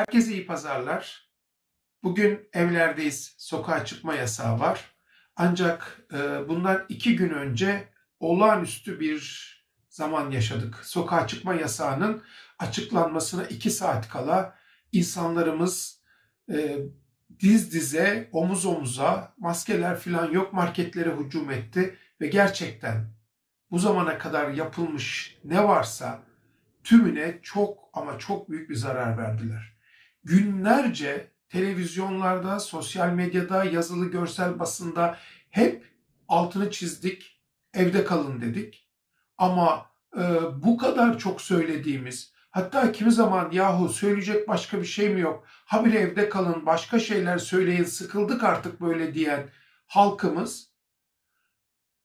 Herkese iyi pazarlar. Bugün evlerdeyiz. Sokağa çıkma yasağı var. Ancak e, bundan iki gün önce olağanüstü bir zaman yaşadık. Sokağa çıkma yasağının açıklanmasına iki saat kala insanlarımız e, diz dize, omuz omuza, maskeler falan yok marketlere hücum etti ve gerçekten bu zamana kadar yapılmış ne varsa tümüne çok ama çok büyük bir zarar verdiler. Günlerce televizyonlarda, sosyal medyada, yazılı görsel basında hep altını çizdik, evde kalın dedik. Ama e, bu kadar çok söylediğimiz, hatta kimi zaman yahu söyleyecek başka bir şey mi yok, habire evde kalın, başka şeyler söyleyin, sıkıldık artık böyle diyen halkımız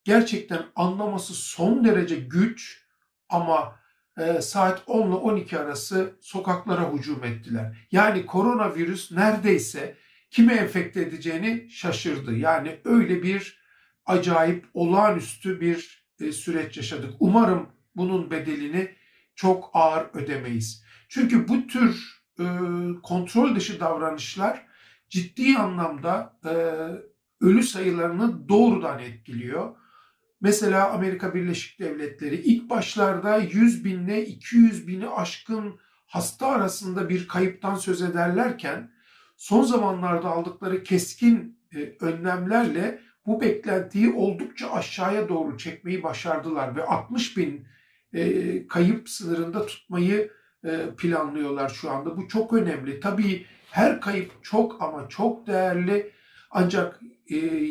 gerçekten anlaması son derece güç ama e, saat 10 ile 12 arası sokaklara hücum ettiler. Yani koronavirüs neredeyse kimi enfekte edeceğini şaşırdı. Yani öyle bir acayip, olağanüstü bir e, süreç yaşadık. Umarım bunun bedelini çok ağır ödemeyiz. Çünkü bu tür e, kontrol dışı davranışlar ciddi anlamda e, ölü sayılarını doğrudan etkiliyor. Mesela Amerika Birleşik Devletleri ilk başlarda 100 binle 200 bini aşkın hasta arasında bir kayıptan söz ederlerken son zamanlarda aldıkları keskin e, önlemlerle bu beklentiyi oldukça aşağıya doğru çekmeyi başardılar ve 60 bin e, kayıp sınırında tutmayı e, planlıyorlar şu anda. Bu çok önemli. Tabii her kayıp çok ama çok değerli ancak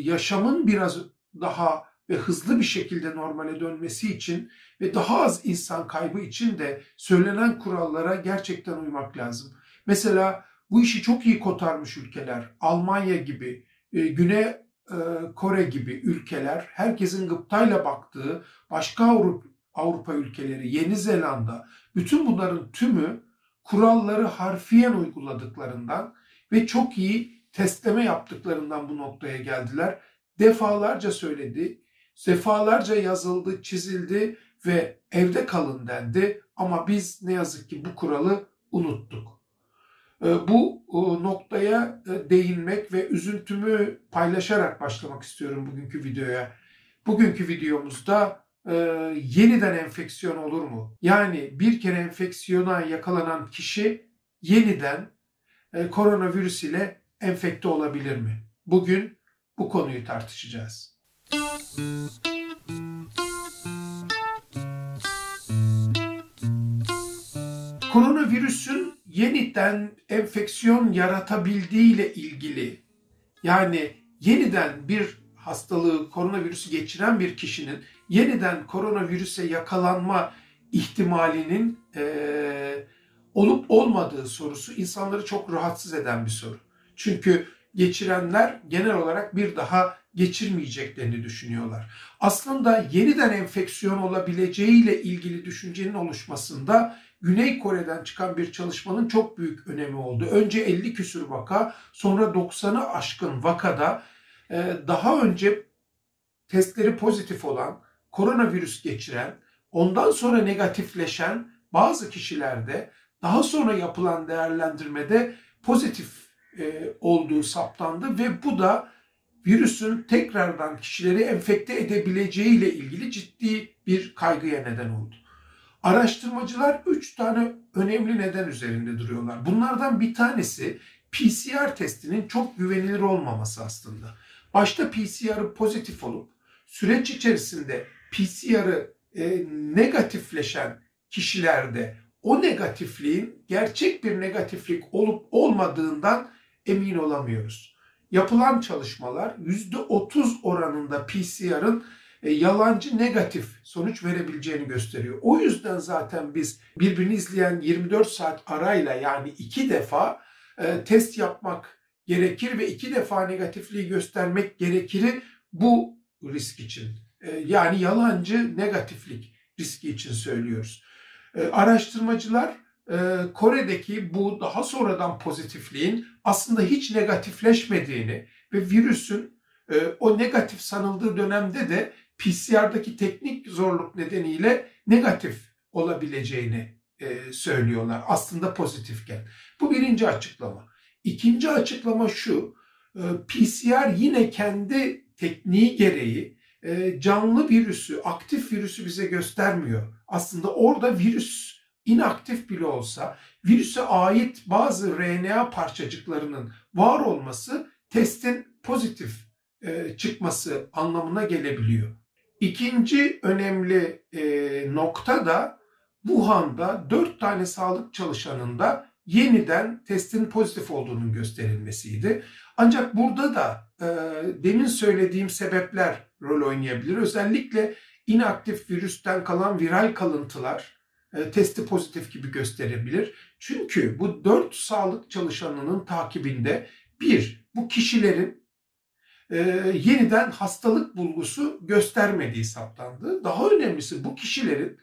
yaşamın biraz daha ve hızlı bir şekilde normale dönmesi için ve daha az insan kaybı için de söylenen kurallara gerçekten uymak lazım. Mesela bu işi çok iyi kotarmış ülkeler, Almanya gibi, e, Güney e, Kore gibi ülkeler, herkesin gıptayla baktığı başka Avrupa, Avrupa ülkeleri, Yeni Zelanda, bütün bunların tümü kuralları harfiyen uyguladıklarından ve çok iyi testleme yaptıklarından bu noktaya geldiler. Defalarca söyledi, Defalarca yazıldı, çizildi ve evde kalın dendi ama biz ne yazık ki bu kuralı unuttuk. Ee, bu e, noktaya e, değinmek ve üzüntümü paylaşarak başlamak istiyorum bugünkü videoya. Bugünkü videomuzda e, yeniden enfeksiyon olur mu? Yani bir kere enfeksiyona yakalanan kişi yeniden koronavirüs ile enfekte olabilir mi? Bugün bu konuyu tartışacağız. Koronavirüsün yeniden enfeksiyon yaratabildiği ile ilgili yani yeniden bir hastalığı koronavirüsü geçiren bir kişinin yeniden koronavirüse yakalanma ihtimalinin e, olup olmadığı sorusu insanları çok rahatsız eden bir soru. Çünkü geçirenler genel olarak bir daha geçirmeyeceklerini düşünüyorlar. Aslında yeniden enfeksiyon olabileceğiyle ilgili düşüncenin oluşmasında Güney Kore'den çıkan bir çalışmanın çok büyük önemi oldu. Önce 50 küsür vaka, sonra 90'ı aşkın vakada e, daha önce testleri pozitif olan, koronavirüs geçiren, ondan sonra negatifleşen bazı kişilerde daha sonra yapılan değerlendirmede pozitif olduğu saptandı ve bu da virüsün tekrardan kişileri enfekte edebileceği ile ilgili ciddi bir kaygıya neden oldu. Araştırmacılar üç tane önemli neden üzerinde duruyorlar. Bunlardan bir tanesi PCR testinin çok güvenilir olmaması aslında. Başta PCR'ı pozitif olup süreç içerisinde PCR'ı e, negatifleşen kişilerde o negatifliğin gerçek bir negatiflik olup olmadığından emin olamıyoruz yapılan çalışmalar %30 oranında PCR'ın e, yalancı negatif sonuç verebileceğini gösteriyor. O yüzden zaten biz birbirini izleyen 24 saat arayla yani iki defa e, test yapmak gerekir ve iki defa negatifliği göstermek gerekir bu risk için. E, yani yalancı negatiflik riski için söylüyoruz. Araştırmacılar ee, Kore'deki bu daha sonradan pozitifliğin aslında hiç negatifleşmediğini ve virüsün e, o negatif sanıldığı dönemde de PCR'daki teknik zorluk nedeniyle negatif olabileceğini e, söylüyorlar. Aslında pozitifken. Bu birinci açıklama. İkinci açıklama şu. E, PCR yine kendi tekniği gereği canlı virüsü, aktif virüsü bize göstermiyor. Aslında orada virüs inaktif bile olsa virüse ait bazı RNA parçacıklarının var olması testin pozitif e, çıkması anlamına gelebiliyor. İkinci önemli e, nokta da Wuhan'da 4 tane sağlık çalışanında yeniden testin pozitif olduğunun gösterilmesiydi. Ancak burada da e, demin söylediğim sebepler rol oynayabilir. Özellikle inaktif virüsten kalan viral kalıntılar testi pozitif gibi gösterebilir. Çünkü bu 4 sağlık çalışanının takibinde bir, bu kişilerin e, yeniden hastalık bulgusu göstermediği saptandı. Daha önemlisi bu kişilerin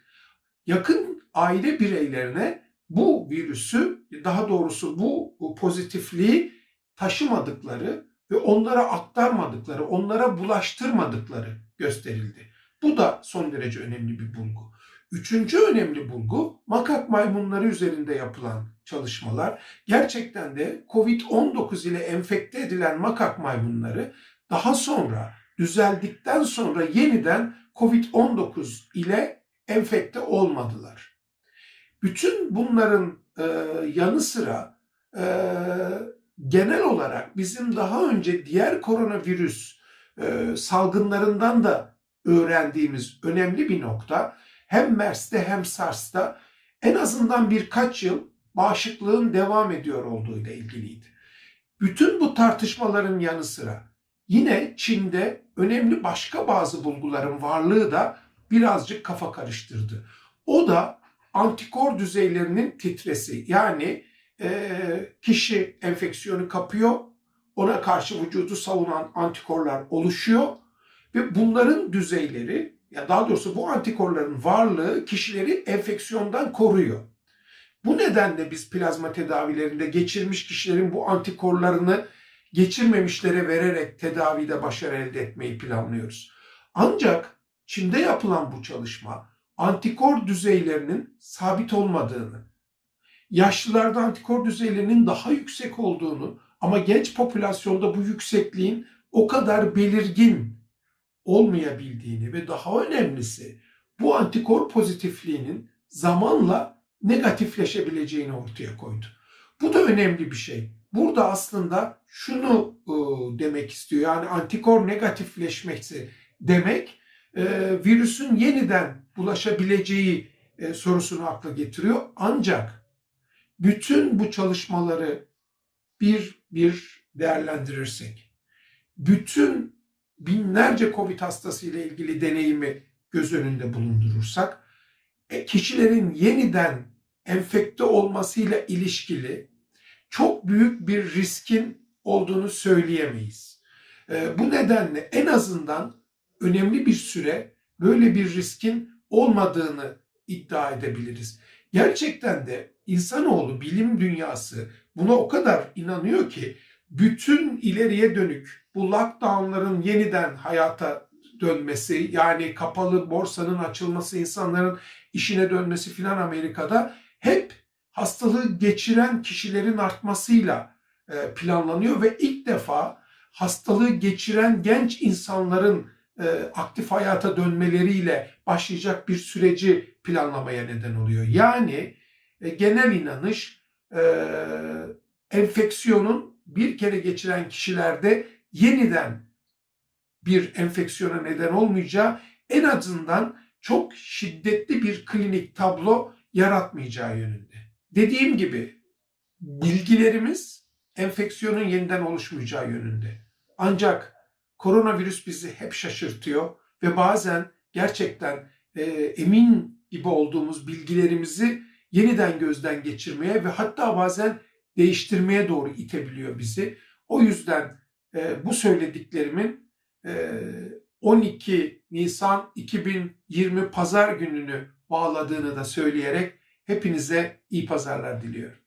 yakın aile bireylerine bu virüsü, daha doğrusu bu pozitifliği taşımadıkları ve onlara aktarmadıkları, onlara bulaştırmadıkları gösterildi. Bu da son derece önemli bir bulgu. Üçüncü önemli bulgu makak maymunları üzerinde yapılan çalışmalar. Gerçekten de COVID-19 ile enfekte edilen makak maymunları daha sonra düzeldikten sonra yeniden COVID-19 ile enfekte olmadılar. Bütün bunların e, yanı sıra e, genel olarak bizim daha önce diğer koronavirüs e, salgınlarından da öğrendiğimiz önemli bir nokta hem MERS'te hem SARS'ta en azından birkaç yıl bağışıklığın devam ediyor olduğu ile ilgiliydi. Bütün bu tartışmaların yanı sıra yine Çin'de önemli başka bazı bulguların varlığı da birazcık kafa karıştırdı. O da antikor düzeylerinin titresi. Yani e, kişi enfeksiyonu kapıyor, ona karşı vücudu savunan antikorlar oluşuyor ve bunların düzeyleri ya daha doğrusu bu antikorların varlığı kişileri enfeksiyondan koruyor. Bu nedenle biz plazma tedavilerinde geçirmiş kişilerin bu antikorlarını geçirmemişlere vererek tedavide başarı elde etmeyi planlıyoruz. Ancak Çin'de yapılan bu çalışma antikor düzeylerinin sabit olmadığını, yaşlılarda antikor düzeylerinin daha yüksek olduğunu ama genç popülasyonda bu yüksekliğin o kadar belirgin olmayabildiğini ve daha önemlisi bu antikor pozitifliğinin zamanla negatifleşebileceğini ortaya koydu. Bu da önemli bir şey. Burada aslında şunu e, demek istiyor. Yani antikor negatifleşmesi demek e, virüsün yeniden bulaşabileceği e, sorusunu akla getiriyor. Ancak bütün bu çalışmaları bir bir değerlendirirsek, bütün binlerce COVID hastası ile ilgili deneyimi göz önünde bulundurursak, e, kişilerin yeniden enfekte olmasıyla ilişkili çok büyük bir riskin olduğunu söyleyemeyiz. E, bu nedenle en azından önemli bir süre böyle bir riskin olmadığını iddia edebiliriz. Gerçekten de insanoğlu bilim dünyası buna o kadar inanıyor ki bütün ileriye dönük bu lockdownların yeniden hayata dönmesi yani kapalı borsanın açılması insanların işine dönmesi filan Amerika'da hep hastalığı geçiren kişilerin artmasıyla e, planlanıyor ve ilk defa hastalığı geçiren genç insanların e, aktif hayata dönmeleriyle başlayacak bir süreci planlamaya neden oluyor. Yani e, genel inanış enfeksiyonun bir kere geçiren kişilerde yeniden bir enfeksiyona neden olmayacağı en azından çok şiddetli bir klinik tablo yaratmayacağı yönünde. Dediğim gibi bilgilerimiz enfeksiyonun yeniden oluşmayacağı yönünde. Ancak koronavirüs bizi hep şaşırtıyor ve bazen gerçekten e, emin gibi olduğumuz bilgilerimizi yeniden gözden geçirmeye ve hatta bazen değiştirmeye doğru itebiliyor bizi. O yüzden e, bu söylediklerimin e, 12 Nisan 2020 Pazar gününü bağladığını da söyleyerek hepinize iyi pazarlar diliyorum.